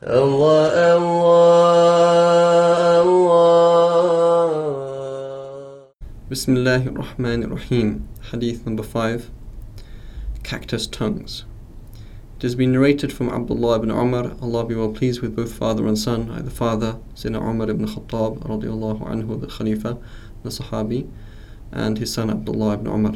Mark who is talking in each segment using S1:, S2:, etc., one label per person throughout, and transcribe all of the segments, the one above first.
S1: Allah, Allah, Allah.
S2: Bismillahir Rahmanir Rahim. Hadith number 5 Cactus Tongues. It has been narrated from Abdullah ibn Umar, Allah be well pleased with both father and son, the father, Sayyidina Umar ibn Khattab, radiallahu anhu, the Khalifa, the Sahabi, and his son Abdullah ibn Umar.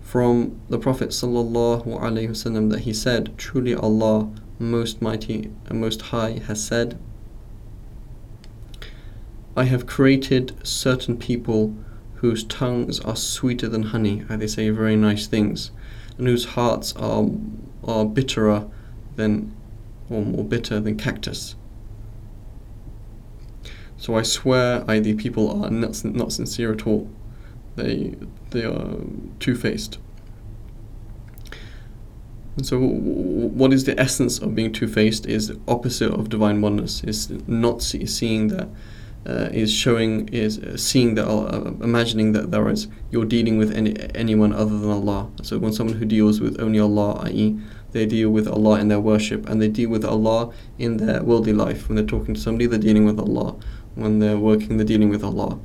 S2: From the Prophet sallallahu alaihi wasallam that he said, Truly Allah, most mighty and most high, has said, I have created certain people whose tongues are sweeter than honey, and they say very nice things, and whose hearts are are bitterer than or more bitter than cactus. So I swear I the people are not, not sincere at all. They they are two faced. And so, what is the essence of being two faced? Is the opposite of divine oneness. Is not see, seeing that uh, is showing is uh, seeing that uh, imagining that there is you're dealing with any anyone other than Allah. So when someone who deals with only Allah, i.e., they deal with Allah in their worship, and they deal with Allah in their worldly life. When they're talking to somebody, they're dealing with Allah. When they're working, they're dealing with Allah.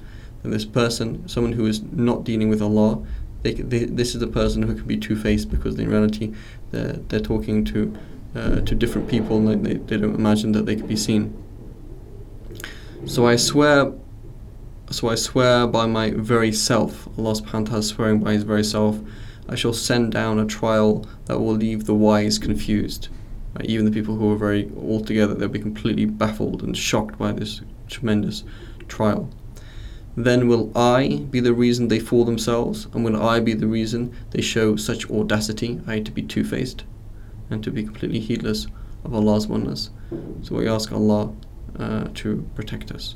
S2: And this person, someone who is not dealing with Allah, they, they, this is a person who can be two-faced because in reality they're, they're talking to uh, to different people and they, they don't imagine that they could be seen. So I swear so I swear by my very self, Allah subhanahu wa swearing by his very self, I shall send down a trial that will leave the wise confused. Right? Even the people who are very altogether, they'll be completely baffled and shocked by this tremendous trial then will I be the reason they fool themselves, and will I be the reason they show such audacity, i.e., to be two faced, and to be completely heedless of Allah's oneness. So we ask Allah uh, to protect us.